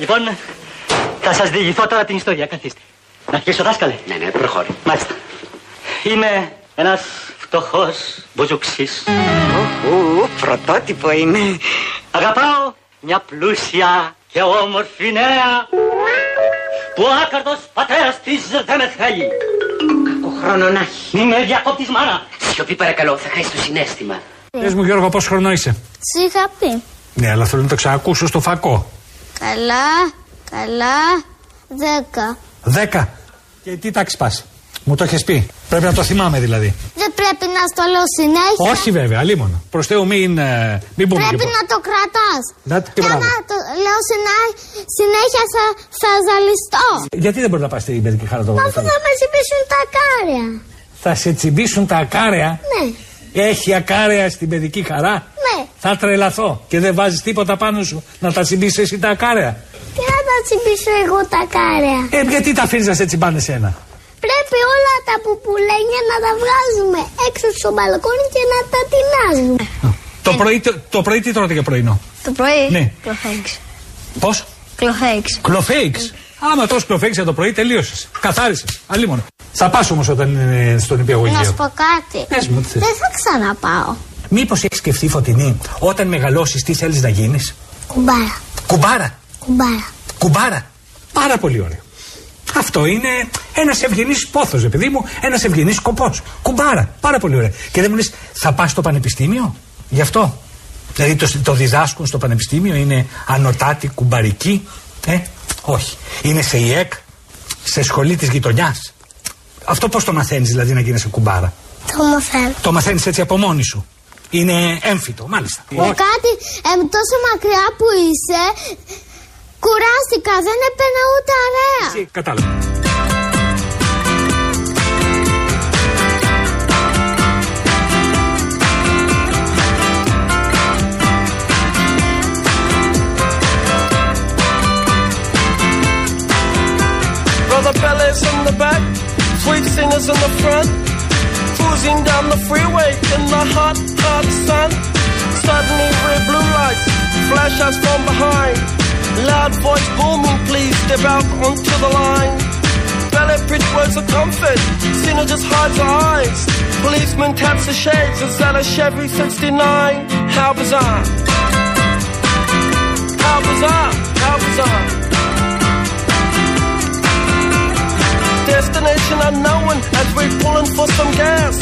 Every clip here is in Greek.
Λοιπόν, θα σας διηγηθώ τώρα την ιστορία. Καθίστε. Να αρχίσω, δάσκαλε. Ναι, ναι, προχώρη. Μάλιστα. Είμαι ένας φτωχός μπουζουξής. Ου, πρωτότυπο είναι. Αγαπάω μια πλούσια και όμορφη νέα που ο άκαρτος πατέρας της δεν με θέλει. Κακό χρόνο να έχει. Είμαι διακόπτης μάνα. Σιωπή παρακαλώ, θα χάσεις το συνέστημα. Πες μου Γιώργο πόσο χρόνο είσαι; Σου είχα πει. Ναι, αλλά θέλω να το ξανακούσω στο φακό. Καλά, καλά, δέκα. Δέκα. Και τι τάξη πας; Μου το έχεις πει. Πρέπει να το θυμάμαι δηλαδή. Δεν πρέπει να στο λέω συνέχεια. Όχι βέβαια, αλίμονα. Προς Θεού μην, ε, μην πούμε Πρέπει και να το κρατάς. Να, τι Και μπράβο. άμα το λέω συνέ- συνέχεια θα, θα ζαλιστώ. Γιατί δεν μπορεί να πας στην παιδική χαρά το Μα αφού βράδυ. θα με συμπίσουν τα κάρια. Θα σε τσιμπήσουν τα ακάρια; Ναι, Έχει ακάρια στην παιδική χαρά. ναι. Θα τρελαθώ. Και δεν βάζεις τίποτα πάνω σου να τα τσιμπήσεις εσύ τα ακάρια. Τι να τα τσιμπήσω εγώ τα κάρια. Ε, γιατί τα αφήνεις να σε τσιμπάνε σένα; Πρέπει όλα τα πουπουλένια να τα βγάζουμε έξω στο μπαλκόνι και να τα τεινάζουμε. Το πρωί, το, το πρωί τι τρώτε για πρωινό; Το πρωί; Ναι. Κλοφέξ. Πώς; Κλοφέξ. Κλοφέιξ. Άμα τρως κλοφέιξ για το πρωί, τελείωσες. Καθάρισες. Αλίμονο. Θα πα όμως όταν είναι στον Να σου υπηαγωγείο. πω κάτι. Πες μου, τι θες. Δεν θα ξαναπάω. Μήπως έχεις σκεφτεί φωτεινή, όταν μεγαλώσεις, τι θέλεις να γίνεις; Κουμπάρα. Κουμπάρα. Κουμπάρα. Κουμπάρα. Πάρα πολύ ωραίο. Αυτό είναι ένας ευγενής πόθος, επειδή μου, ένας ευγενής σκοπός. Κουμπάρα. Πάρα πολύ ωραία. Και δεν μου λες, θα πας στο πανεπιστήμιο, γι' αυτό; Δηλαδή το, το διδάσκουν στο πανεπιστήμιο είναι ανωτάτη, κουμπαρική. Ε, όχι. Είναι σε ΙΕΚ, σε σχολή της γειτονιάς. Αυτό πώς το μαθαίνεις, δηλαδή να γίνεσαι κουμπάρα; Το μαθαίνω. Το μαθαίνεις έτσι από μόνη σου. Είναι έμφυτο, μάλιστα. Με κάτι ε, τόσο μακριά που είσαι, κουράστηκα, δεν έπαινα ούτε αρέα. Εσύ, Κατάλαβα. Singers in the front. Cruising down the freeway in the hot, hot sun. Suddenly red blue lights flash us from behind. Loud voice booming, please step out onto the line. Ballet bridge words of comfort, Cena just hides her eyes. Policeman taps the shades and sell a Chevy 69. How bizarre. How bizarre, how bizarre. Destination unknown as we're pulling for some gas.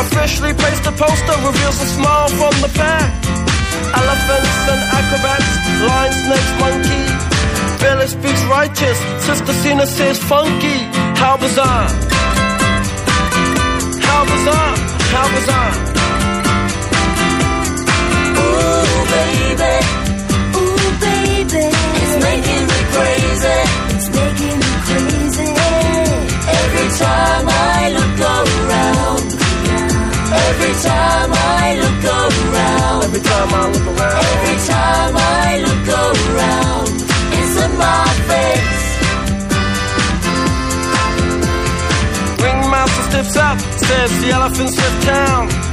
A freshly pasted poster reveals a smile from the back. Elephants and acrobats, lion, snakes, monkey. Billy speaks righteous, Sister Cena says funky. How bizarre! How bizarre! How bizarre! Ooh, baby. Ooh, baby. It's making time I look around. Every time I look around. Every time I look around. Every time I look around. It's in my face. Ringmaster steps up, says the elephants left town.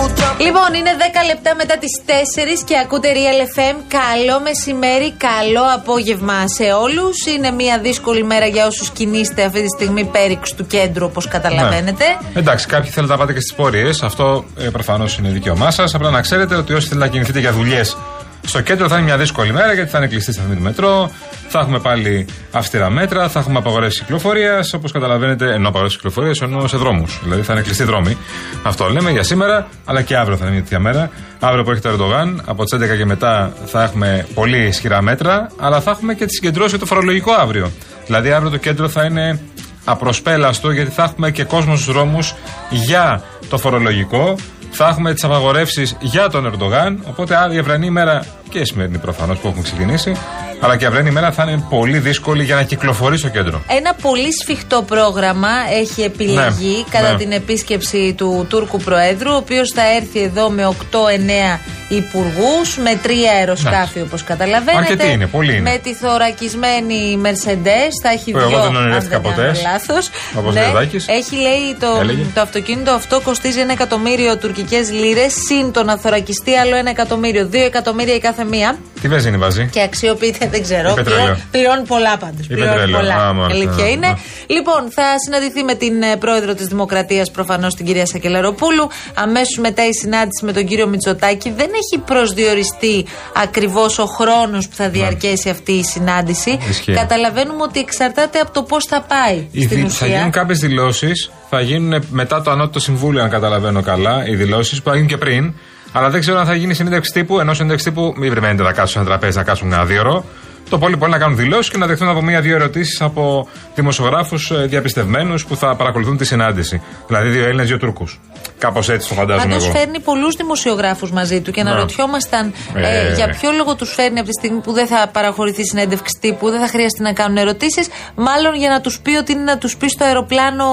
People jump. Λοιπόν, είναι 10 λεπτά μετά τις 4 και ακούτε Real FM. Καλό μεσημέρι, καλό απόγευμα σε όλους. Είναι μια δύσκολη μέρα για όσους κινείστε αυτή τη στιγμή πέριξ του κέντρου, όπως καταλαβαίνετε. Ναι. Εντάξει, κάποιοι θέλετε να πάτε και στις πορείες. Αυτό ε, προφανώς είναι δικαίωμά σας. Απλά να ξέρετε ότι όσοι θέλετε να κινηθείτε για δουλειές στο κέντρο θα είναι μια δύσκολη μέρα γιατί θα είναι κλειστή σταθμή του μετρό. Θα έχουμε πάλι αυστηρά μέτρα, θα έχουμε απαγορεύσεις κυκλοφορίας. Όπως καταλαβαίνετε, ενώ απαγορεύσεις κυκλοφορίας, ενώ σε δρόμους. Δηλαδή θα είναι κλειστοί δρόμοι. Αυτό λέμε για σήμερα, αλλά και αύριο θα είναι μια τέτοια μέρα. Αύριο που έρχεται ο Ερντογάν, από τις 11 και μετά θα έχουμε πολύ ισχυρά μέτρα, αλλά θα έχουμε και τη συγκεντρώση για το φορολογικό αύριο. Δηλαδή αύριο το κέντρο θα είναι απροσπέλαστο γιατί θα έχουμε και κόσμος στους δρόμους για το φορολογικό. Θα έχουμε τις απαγορεύσεις για τον Ερντογάν. Οπότε η αυριανή ημέρα και η σημερινή προφανώς που έχουμε ξεκινήσει, αλλά και η αυριανή ημέρα θα είναι πολύ δύσκολη για να κυκλοφορεί στο κέντρο. Ένα πολύ σφιχτό πρόγραμμα έχει επιλεγεί Ναι, κατά ναι. την επίσκεψη του Τούρκου Προέδρου, ο οποίος θα έρθει εδώ με 8-9 υπουργούς, με τρία αεροσκάφη Ναι. όπως καταλαβαίνετε. Αρκετοί είναι, πολλοί είναι. Με τη θωρακισμένη Mercedes, θα έχει Που εγώ δυο. δεν αν ονειρεύτηκα δεν ποτέ. κάνω λάθος. Όπως ναι. Λεδάκης. Έχει λέει το, Έλεγε. το αυτοκίνητο αυτό κοστίζει ένα εκατομμύριο τουρκικές λίρες, συν το να θωρακιστεί άλλο ένα εκατομμύριο. Δύο εκατομμύρια η κάθε κάθε μία. Τι βέζινη βάζει. Και αξιοποιείται, δεν ξέρω. Ή πετρέλαιο. Πληρώνει, πληρώνει πολλά πάντως. Ή Πληρώνει πετρέλαιο. πολλά. Α, μάλιστα. Αλήθεια Α, είναι. α. Λοιπόν, θα συναντηθεί με την ε, πρόεδρο της Δημοκρατίας, προφανώς την κυρία Σακελαροπούλου. Αμέσως μετά η συνάντηση με τον κύριο Μητσοτάκη. Δεν έχει προσδιοριστεί ακριβώς ο χρόνος που θα διαρκέσει αυτή η συνάντηση. Ισχύει. Καταλαβαίνουμε ότι εξαρτάται από το πώς θα πάει. Οι στην δι- θα ουσία. γίνουν κάποιες δηλώσεις, θα γίνουν μετά το ανώτατο συμβούλιο, αν καταλαβαίνω καλά, οι δηλώσεις που θα γίνουν και πριν. Αλλά δεν ξέρω αν θα γίνει συνέντευξη τύπου, ενώ συνέντευξη τύπου μην περιμένετε να κάτσουν σε ένα τραπέζι να κάτσουν ένα δύο ώρο. Το πολύ πολύ να κάνουν δηλώσεις και να δεχτούν από μία-δύο ερωτήσεις από δημοσιογράφους διαπιστευμένους που θα παρακολουθούν τη συνάντηση. Δηλαδή δύο Έλληνες, δύο Τούρκους. Κάπως έτσι το φαντάζομαι Πάντως εγώ. φέρνει πολλούς δημοσιογράφους μαζί του και Ναι. αναρωτιόμασταν ε, Ε. για ποιο λόγο τους φέρνει από τη στιγμή που δεν θα παραχωρηθεί συνέντευξη τύπου, δεν θα χρειαστεί να κάνουν ερωτήσεις. Μάλλον για να τους πει ότι είναι να τους πει στο αεροπλάνο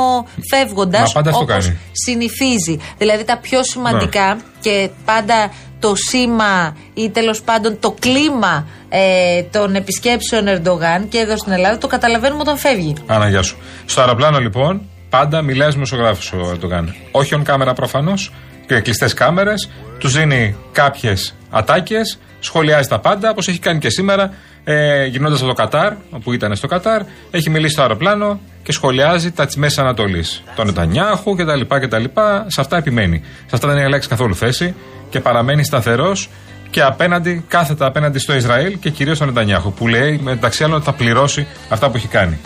φεύγοντας. Μα πάντα αυτό κάνει. συνηθίζει. Δηλαδή τα πιο σημαντικά Ναι. και πάντα το σήμα ή τέλος πάντων το κλίμα ε, των επισκέψεων Ερντογάν και εδώ στην Ελλάδα το καταλαβαίνουμε όταν φεύγει. Άνα, γεια σου. Στο αεροπλάνο λοιπόν, πάντα μιλάει δημοσιογράφου ο Ερντογάν. Όχι on κάμερα προφανώς και κλειστέ κάμερες. Τους δίνει κάποιες ατάκες, σχολιάζει τα πάντα όπως έχει κάνει και σήμερα. Ε, Γυρνώντας από το Κατάρ, όπου ήταν στο Κατάρ, έχει μιλήσει στο αεροπλάνο και σχολιάζει τα της Μέσης Ανατολής. Τον Νετανιάχου κτλ. κτλ. Σε αυτά επιμένει. Σε αυτά δεν έχει αλλάξει καθόλου θέση και παραμένει σταθερός και απέναντι, κάθετα απέναντι στο Ισραήλ και κυρίως στον Νετανιάχου, που λέει μεταξύ άλλων ότι θα πληρώσει αυτά που έχει κάνει.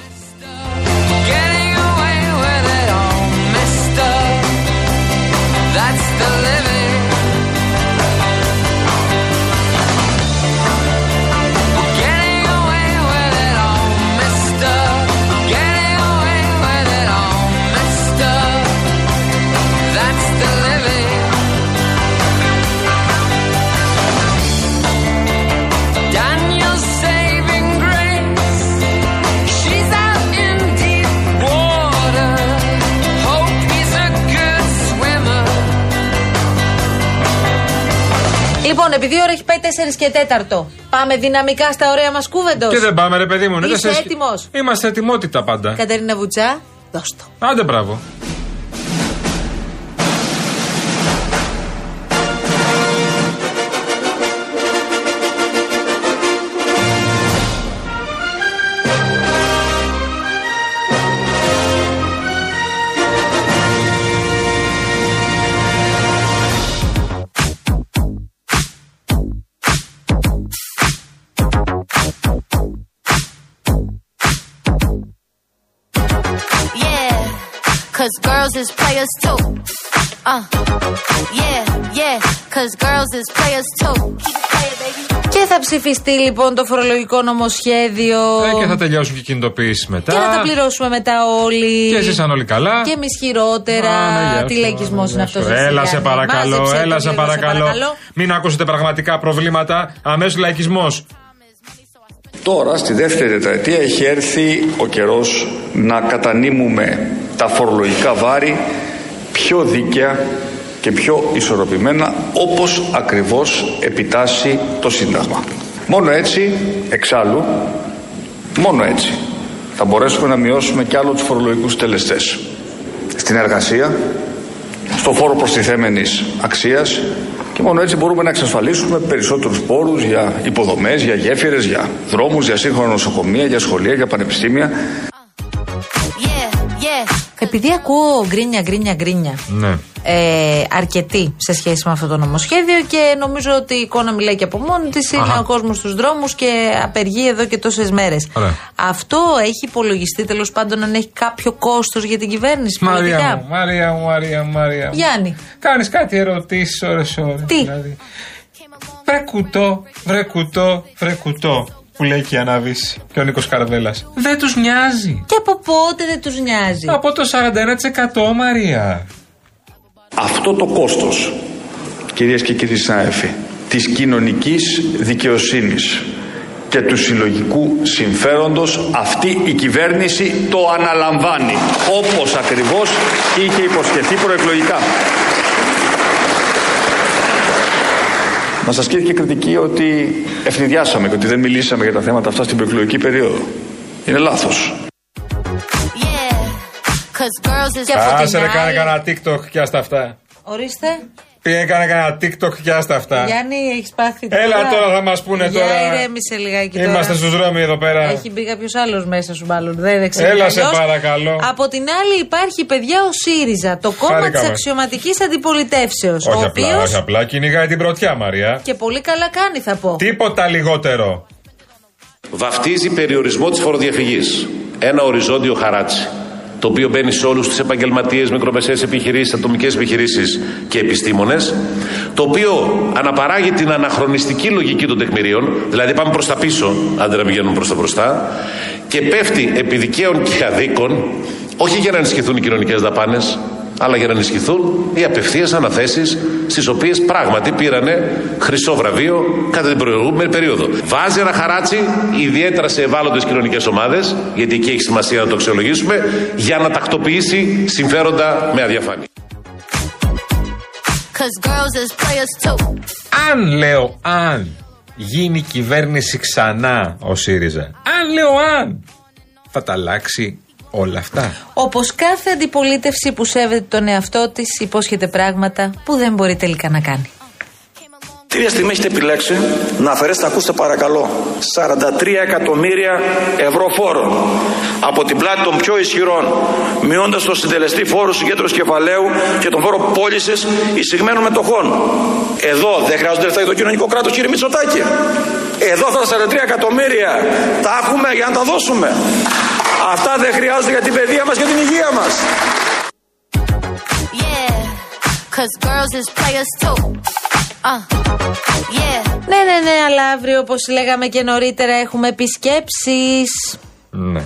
Λοιπόν, επειδή η ώρα έχει πάει 4 και 4, πάμε δυναμικά στα ωραία μας κούβεντος. Και δεν πάμε, ρε παιδί μου. είναι Είσαι τέσσερις- έτοιμος; Είμαστε ετοιμότητα πάντα. Κατερίνα Βουτσά, δώσ' το. Άντε, μπράβο. Cause girls is players too. Uh, yeah, yeah, cause girls is players too. Keep it playing, baby. Και θα ψηφιστεί λοιπόν το φορολογικό νομοσχέδιο. Ε, και θα τελειώσουν και οι κινητοποιήσεις μετά. Και θα τα πληρώσουμε μετά όλοι. Και εσείς αν όλοι καλά. Και εμείς χειρότερα. Άνα, γεια Τι σου, λαϊκισμός άνα, είναι γεια αυτός. σου. Έλα σε παρακαλώ, έλα σε παρακαλώ. Μην ακούσετε πραγματικά προβλήματα. Αμέσως λαϊκισμός. Τώρα, στη δεύτερη τετραετία, έχει έρθει ο καιρός να κατανείμουμε τα φορολογικά βάρη πιο δίκαια και πιο ισορροπημένα, όπως ακριβώς επιτάσσει το Σύνταγμα. Μόνο έτσι, εξάλλου, μόνο έτσι, θα μπορέσουμε να μειώσουμε κι άλλο τους φορολογικούς τελεστές. Στην εργασία, στο φόρο προστιθέμενης αξίας και μόνο έτσι μπορούμε να εξασφαλίσουμε περισσότερους πόρους για υποδομές, για γέφυρες, για δρόμους, για σύγχρονα νοσοκομεία, για σχολεία, για πανεπιστήμια. Yeah, yeah. Επειδή ακούω γκρίνια, γκρίνια, γκρίνια. Ναι. Ε, αρκετή σε σχέση με αυτό το νομοσχέδιο και νομίζω ότι η εικόνα μιλάει και από μόνη της. Είναι Αχα. ο κόσμος στους δρόμους και απεργεί εδώ και τόσες μέρες. Ωραία. Αυτό έχει υπολογιστεί τέλος πάντων αν έχει κάποιο κόστος για την κυβέρνηση Μαρία πολιτικά; μου, Μαρία μου, Μαρία μου, Μαρία μου. Γιάννη. Κάνεις κάτι ερωτήσεις ώρε-ώρε. Τι; Δηλαδή. Βρε κουτό, βρε κουτό, βρε κουτό. Που λέει και η Αναβίση και ο Νίκος Καρδέλας. Δεν τους νοιάζει. Και από πότε δεν τους νοιάζει; Από το 41% Μαρία. Αυτό το κόστος, κυρίες και κύριοι συνάδελφοι, της κοινωνικής δικαιοσύνης και του συλλογικού συμφέροντος αυτή η κυβέρνηση το αναλαμβάνει όπως ακριβώς είχε υποσχεθεί προεκλογικά. Μας ασκήθηκε κριτική ότι ευνηδιάσαμε και ότι δεν μιλήσαμε για τα θέματα αυτά στην προεκλογική περίοδο. Είναι λάθος. Yeah, cause girls is Και από την Άσε ρε άλλη- κάνε κανένα TikTok και άστα αυτά. Ορίστε. Πήγε έκανε κανένα TikTok και άστα αυτά. Γιάννη, έχεις πάθει Έλα τώρα θα μας πούνε Για τώρα. ηρέμησε λιγάκι τώρα. Είμαστε στους δρόμοι εδώ πέρα. Έχει μπει κάποιος άλλος μέσα σου, μάλλον. Δεν ξέρω. Έλα σε παρακαλώ. Από την άλλη, υπάρχει παιδιά ο ΣΥΡΙΖΑ, το κόμμα της Χαρήκαμε. αξιωματικής αντιπολιτεύσεως. Ο Όχι απλά, οποίος όχι απλά, κυνηγάει την πρωτιά, Μαρία. και πολύ καλά κάνει, θα πω. Τίποτα λιγότερο. βαφτίζει περιορισμό της φοροδιαφυγής. Ένα οριζόντιο χαράτσι, το οποίο μπαίνει σε όλους τους επαγγελματίες, μικρομεσαίες επιχειρήσεις, ατομικές επιχειρήσεις και επιστήμονες, το οποίο αναπαράγει την αναχρονιστική λογική των τεκμηρίων, δηλαδή πάμε προς τα πίσω, αντί να πηγαίνουμε προς τα μπροστά, και πέφτει επί δικαίων και αδίκων, όχι για να ενισχυθούν οι κοινωνικές δαπάνες, αλλά για να ενισχυθούν οι απευθείας αναθέσεις, στις οποίες πράγματι πήρανε χρυσό βραβείο κατά την προηγούμενη περίοδο. Βάζει ένα χαράτσι, ιδιαίτερα σε ευάλωτες κοινωνικές ομάδες, γιατί εκεί έχει σημασία να το αξιολογήσουμε, για να τακτοποιήσει συμφέροντα με αδιαφάνεια. Cause girls is players too. Αν λέω αν γίνει κυβέρνηση ξανά ο ΣΥΡΙΖΑ, αν λέω αν, θα τα αλλάξει όλα αυτά. Όπως κάθε αντιπολίτευση που σέβεται τον εαυτό της, υπόσχεται πράγματα που δεν μπορεί τελικά να κάνει. Τρία στιγμή έχετε επιλέξει να αφαιρέσετε, ακούστε παρακαλώ, 43 εκατομμύρια ευρώ φόρων από την πλάτη των πιο ισχυρών, μειώντας το συντελεστή φόρου συγκέντρωση κεφαλαίου και τον φόρο πώλησης εισηγμένων μετοχών. Εδώ δεν χρειάζονται λεφτά για το κοινωνικό κράτος, κύριε Μητσοτάκη. Εδώ αυτά τα 43 εκατομμύρια τα έχουμε για να τα δώσουμε. Αυτά δεν χρειάζονται για την παιδεία μας και την υγεία μας. Yeah. Cause girls is players too. Uh. Yeah. Ναι, ναι, ναι, αλλά αύριο, όπως λέγαμε και νωρίτερα, έχουμε επισκέψεις. Ναι.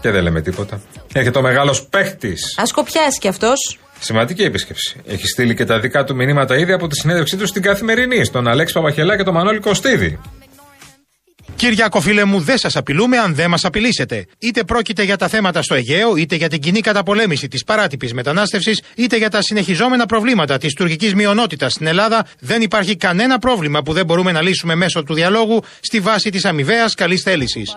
Και δεν λέμε τίποτα. Έρχεται ο μεγάλος παίχτης. Α κοπιάσει κι αυτός. Σημαντική επίσκεψη. Έχει στείλει και τα δικά του μηνύματα ήδη από τη συνέντευξή του στην καθημερινή, στον Αλέξη Παπαχελά και τον Μανώλη Κωστίδη. Κυριάκο, φίλε μου, δεν σας απειλούμε αν δεν μας απειλήσετε. Είτε πρόκειται για τα θέματα στο Αιγαίο, είτε για την κοινή καταπολέμηση της παράτυπης μετανάστευσης, είτε για τα συνεχιζόμενα προβλήματα της τουρκικής μειονότητας στην Ελλάδα, δεν υπάρχει κανένα πρόβλημα που δεν μπορούμε να λύσουμε μέσω του διαλόγου στη βάση της αμοιβαίας καλής θέλησης.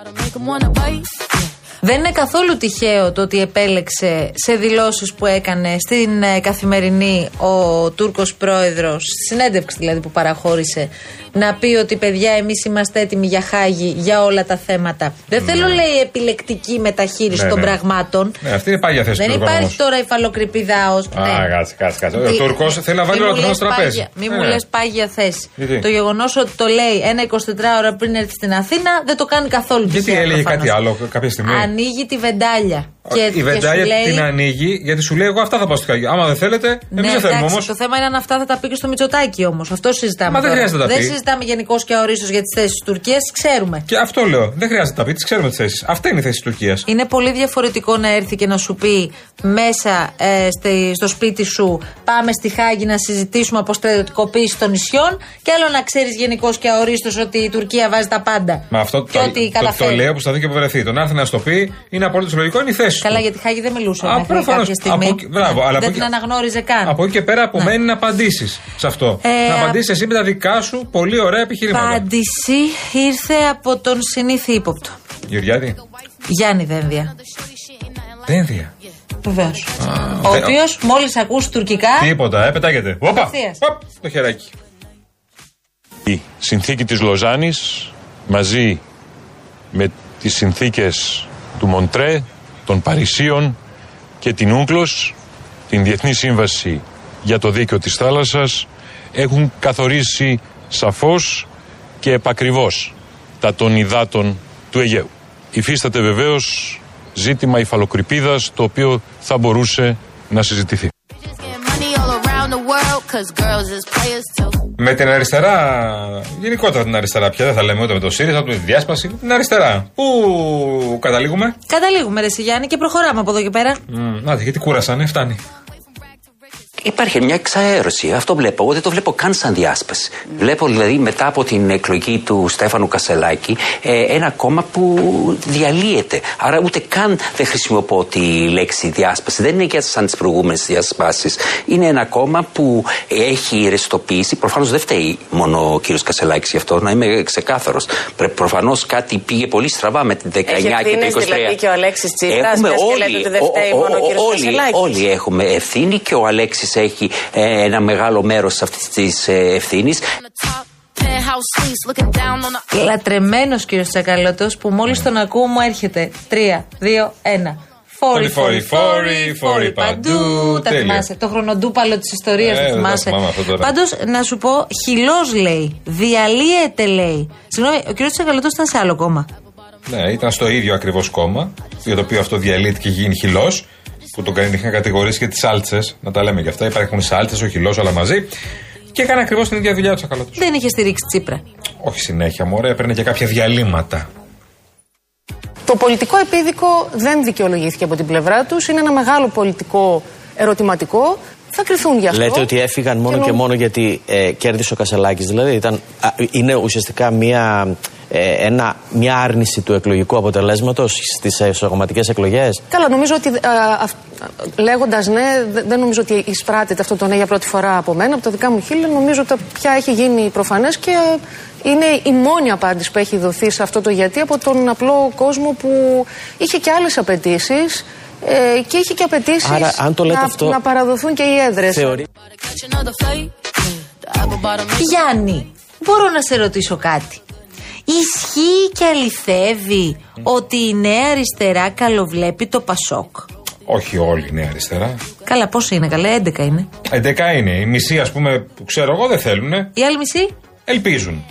Make 'em wanna bite. Δεν είναι καθόλου τυχαίο το ότι επέλεξε σε δηλώσεις που έκανε στην ε, καθημερινή ο Τούρκος πρόεδρος, στη συνέντευξη δηλαδή που παραχώρησε, να πει ότι παιδιά εμείς είμαστε έτοιμοι για χάγη για όλα τα θέματα. Δεν θέλω λέει επιλεκτική μεταχείριση Ναι, των ναι. πραγμάτων. Ναι, αυτή είναι πάγια θέση Δεν του Τούρκου υπάρχει όμως. τώρα υφαλοκρηπίδα ως... Α, κάτσε, κάτσε, κάτσε. Ο Τι- Τούρκος θέλει να βάλει Μη όλο μου το χρόνο λες στο τραπέζι. πάγια- Μη Ναι, μου ναι. λες πάγια θέση. Γιατί; Το γεγονός ότι το λέει ένα 24 ώρα πριν έρθει στην Αθήνα δεν το κάνει καθόλου Γιατί τυχαία, έλεγε προφανώς. κάτι άλλο κάποια στιγμή; Ανοίγει τη βεντάλια. Και, η και βεντάλια σου λέει, την ανοίγει γιατί σου λέει: Εγώ αυτά θα πάω στο καγιό. Άμα δεν θέλετε, εμείς Ναι, δεν θέλουμε εντάξει, όμως. Το θέμα είναι αν αυτά θα τα πει και στο Μητσοτάκι όμως. Αυτό συζητάμε. Μα δεν τώρα. χρειάζεται να τα Δεν πει. συζητάμε γενικώ και ορίστω για τις θέσεις της Τουρκίας, ξέρουμε. Και αυτό λέω. Δεν χρειάζεται να τα πει, τις ξέρουμε τις θέσεις. Αυτά είναι η θέση της Τουρκίας. Είναι πολύ διαφορετικό να έρθει και να σου πει μέσα ε, στη- στο σπίτι σου πάμε στη Χάγη να συζητήσουμε αποστρατιωτικοποίηση των νησιών και άλλο να ξέρεις γενικώ και αορίστως ότι η Τουρκία βάζει τα πάντα. Μα αυτό Και το, ότι το, το, καταφέρει. λέω που θα δει και που βρεθεί. Τον άρθει να στο πει είναι απολύτω λογικό, είναι η θέση Καλά, του. για τη Χάγη δεν μιλούσε Α, μέχρι προφανώς. κάποια στιγμή. Από εκεί- μπράβο, αλλά δεν από την εκεί- αναγνώριζε καν. Από εκεί και πέρα απομένει να απαντήσεις σε αυτό. Ε, να απαντήσεις εσύ με τα δικά σου πολύ ωραία επιχειρήματα. Απάντηση ήρθε από τον συνήθι ύποπτο. Γεωργιάδη. Γιάννη Δένδια. Δένδια. Βεβαίως. Ο δε- οποίος μόλις ακούσει τουρκικά. Τίποτα, ε, πετάγεται. Όπα! Απευθείας. Οπ, το χεράκι. Η συνθήκη της Λοζάνης μαζί με τις συνθήκες του Μοντρέ, των Παρισίων και την Ούγκλος, την Διεθνή Σύμβαση για το Δίκαιο της Θάλασσας, έχουν καθορίσει σαφώς και επακριβώς τα των υδάτων του Αιγαίου. Υφίσταται βεβαίως ζήτημα υφαλοκρηπίδας το οποίο θα μπορούσε να συζητηθεί. Money all around the world, cause girls is players too. Με την αριστερά, γενικότερα την αριστερά πια, δεν θα λέμε ούτε με το ΣΥΡΙΖΑ, ούτε με τη διάσπαση, την αριστερά. Πού καταλήγουμε; Καταλήγουμε, ρε Γιάννη, και προχωράμε από εδώ και πέρα. Μ, Νάτε, γιατί κούρασανε, φτάνει. Υπάρχει μια εξαέρωση. Αυτό βλέπω. Εγώ δεν το βλέπω καν σαν διάσπαση. Βλέπω δηλαδή μετά από την εκλογή του Στέφανου Κασελάκη ε, ένα κόμμα που διαλύεται. Άρα ούτε καν δεν χρησιμοποιώ τη λέξη διάσπαση. Δεν είναι και σαν τις προηγούμενες διασπάσεις. Είναι ένα κόμμα που έχει ρευστοποιήσει. Προφανώς δεν φταίει μόνο ο κύριος Κασελάκης γι' αυτό, να είμαι ξεκάθαρος. Προφανώς κάτι πήγε πολύ στραβά με την 19 Έχει και το 23. ευθύνες δηλαδή και ο Αλέξης Τσίπρας, Έχουμε μιας και όλοι, λέτε ότι δεν ο- φταίει ο- μόνο ο ο- κύριος όλοι, Κασελάκης. όλοι έχουμε ευθύνη και ο Αλέξης έχει ε, ένα μεγάλο μέρος αυτής της ευθύνης. Penthouse suites looking down on the. Λατρεμένος κύριος Τσακαλώτος που μόλις τον ακούω μου έρχεται. 3, 2, 1. Φόρη, φόρη, φόρη, φόρη παντού. Τα Τέλεια. θυμάσαι. Το χρονοτούπαλο της ιστορίας Ε, το δεν τα θυμάσαι. θυμάμαι αυτό τώρα. Πάντως, να σου πω, χυλός λέει. Διαλύεται λέει. Συγγνώμη, ο κύριος Τσακαλώτος ήταν σε άλλο κόμμα. Ναι, ήταν στο ίδιο ακριβώς κόμμα, για το οποίο αυτό διαλύεται και γίνει χυλός, που τον είχαν κατηγορήσει και τις σάλτσες. Να τα λέμε και αυτά. Υπάρχουν σάλτσες, ο χυλό, όλα μαζί. Και έκανε ακριβώς την ίδια δουλειά τους Τσακαλώτο. Δεν είχε στηρίξει Τσίπρα. Όχι συνέχεια, μωρέ, έπαιρνε και κάποια διαλύματα. Το πολιτικό επίδικο δεν δικαιολογήθηκε από την πλευρά τους. Είναι ένα μεγάλο πολιτικό ερωτηματικό. Θα κρυθούν γι' αυτό. Λέτε ότι έφυγαν μόνο Και και, νο- μόνο γιατί ε, κέρδισε ο Κασελάκης. Δηλαδή ήταν, α, είναι ουσιαστικά μια, ε, ένα, μια άρνηση του εκλογικού αποτελέσματος στις εσωγωματικές εκλογές; Καλά, νομίζω ότι λέγοντας ναι, δε- δεν νομίζω ότι εισπράττεται αυτό το ναι για πρώτη φορά από μένα, από τα δικά μου χείλη. Νομίζω ότι πια έχει γίνει προφανές και είναι η μόνη απάντηση που έχει δοθεί σε αυτό το γιατί από τον απλό κόσμο που είχε και άλλες απαιτήσεις ε, και είχε και απαιτήσεις Άρα, αν το λέτε να, αυτό, να παραδοθούν και οι έδρες. Θεωρεί... Catch another flight. The apple bottom. Γιάννη, μπορώ να σε ρωτήσω κάτι. Ισχύει και αληθεύει ότι η νέα αριστερά καλοβλέπει το Πασόκ. Όχι όλη η νέα αριστερά. Καλά, πόσο είναι, καλά, 11 είναι. 11 είναι. Οι μισοί, ας πούμε, που ξέρω εγώ δεν θέλουν. Η άλλη μισή. Ελπίζουν.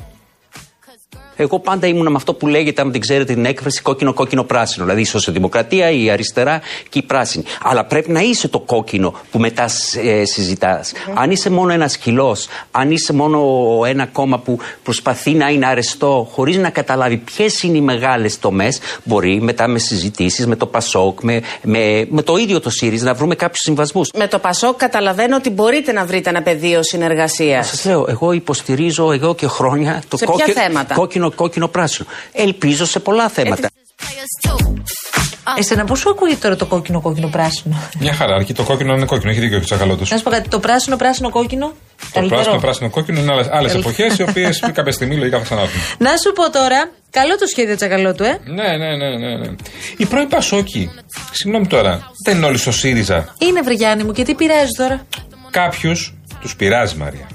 Εγώ πάντα ήμουν με αυτό που λέγεται, αν δεν ξέρετε την έκφραση, κόκκινο-κόκκινο-πράσινο. Δηλαδή η σοσιαλδημοκρατία, η αριστερά και η πράσινη. Αλλά πρέπει να είσαι το κόκκινο που μετά ε, συζητάς. Αν είσαι μόνο ένας χυλός, αν είσαι μόνο ένα κόμμα που προσπαθεί να είναι αρεστό, χωρίς να καταλάβει ποιες είναι οι μεγάλες τομές, μπορεί μετά με συζητήσεις με το Πασόκ, με, με, με το ίδιο το ΣΥΡΙΖ να βρούμε κάποιους συμβασμούς. Με το Πασόκ καταλαβαίνω ότι μπορείτε να βρείτε ένα πεδίο συνεργασίας. Σας λέω, εγώ υποστηρίζω εδώ και χρόνια το Σε ποια κόκκι- θέματα; κόκκινο, κόκκινο, πράσινο. Ελπίζω σε πολλά θέματα. Εσένα πώς σου ακούγεται τώρα το κόκκινο, κόκκινο, πράσινο; Μια χαρά, αρκεί το κόκκινο να είναι κόκκινο. Έχει δίκιο ο Τσακαλώτος. Να σου πω κάτι, το πράσινο, πράσινο, κόκκινο; Το πράσινο, πράσινο, κόκκινο είναι άλλε Καλύτερο. εποχές, οι οποίες κάποια στιγμή λογικά θα ξανάρθουν. Να σου πω τώρα, καλό το σχέδιο Τσακαλώτου, ε. Ναι, ναι, ναι, ναι. ναι. Οι πρώην Πασόκοι, συγγνώμη τώρα, δεν είναι όλοι στο ΣΥΡΙΖΑ. Είναι βρυγιάννη μου και τι πειράζει τώρα; Κάποιους τους πειράζει, Μαρία.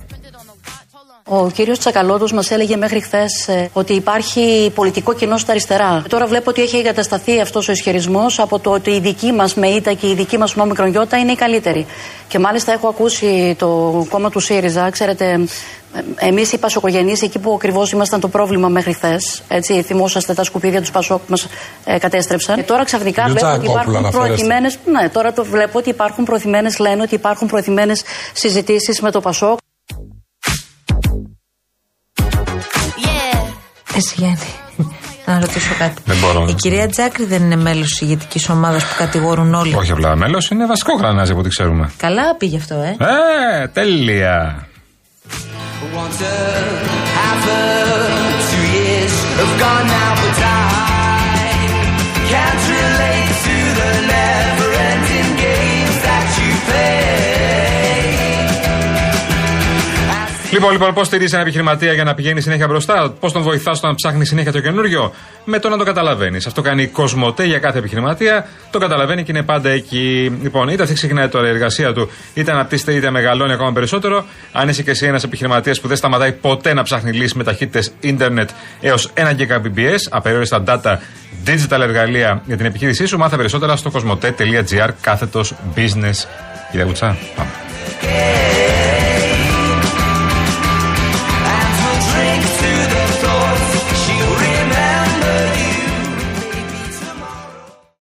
Ο κύριος Τσακαλώτος μας έλεγε μέχρι χθες ότι υπάρχει πολιτικό κοινό στα αριστερά. Τώρα βλέπω ότι έχει εγκατασταθεί αυτός ο ισχυρισμός από το ότι η δική μας ΜΕΙΤΑ και η δική μας όμικρον γιώτα είναι η καλύτερη. Και μάλιστα έχω ακούσει το κόμμα του ΣΥΡΙΖΑ, ξέρετε, εμείς οι Πασοκογενείς, εκεί που ακριβώς ήμασταν το πρόβλημα μέχρι χθες, έτσι, θυμόσαστε τα σκουπίδια τους Πασόκ που μας ε, κατέστρεψαν. Και τώρα ξαφνικά Κύριο βλέπω ότι Τσακόπουλο, υπάρχουν αναφέρεστε. προωθημένε. Ναι, τώρα το βλέπω ότι υπάρχουν προωθημένε, λένε ότι υπάρχουν προωθημένε συζητήσεις με το Πασόκ. Εσύ Γιάννη, να ρωτήσω κάτι. Δεν μπορώ. Η κυρία Τζάκρη δεν είναι μέλος της ηγετικής ομάδας που κατηγορούν όλοι. Όχι απλά μέλος, είναι βασικό γρανάζι από ό,τι ξέρουμε. Καλά πήγε αυτό, ε. Ε, τέλεια. Once a half a two years have gone now, but I can't relate to the never-ending games that you play. Λοιπόν, λοιπόν, πώς στηρίζεις ένα επιχειρηματία για να πηγαίνει συνέχεια μπροστά, πώς τον βοηθάς στο να ψάχνει συνέχεια το καινούριο, με το να το καταλαβαίνεις. Αυτό κάνει η Κοσμοτέ για κάθε επιχειρηματία, το καταλαβαίνει και είναι πάντα εκεί. Λοιπόν, είτε αυτή ξεκινάει τώρα η εργασία του, είτε αναπτύσσεται είτε μεγαλώνει ακόμα περισσότερο. Αν είσαι και εσύ ένας επιχειρηματίας που δεν σταματάει ποτέ να ψάχνει λύσεις με ταχύτητες ίντερνετ έως 1 Gbps, απεριόριστα data, digital εργαλεία για την επιχείρησή σου, μάθε περισσότερα στο κοσμοτέ.gr κάθετος business. Κυρία Κουτσά, πάμε.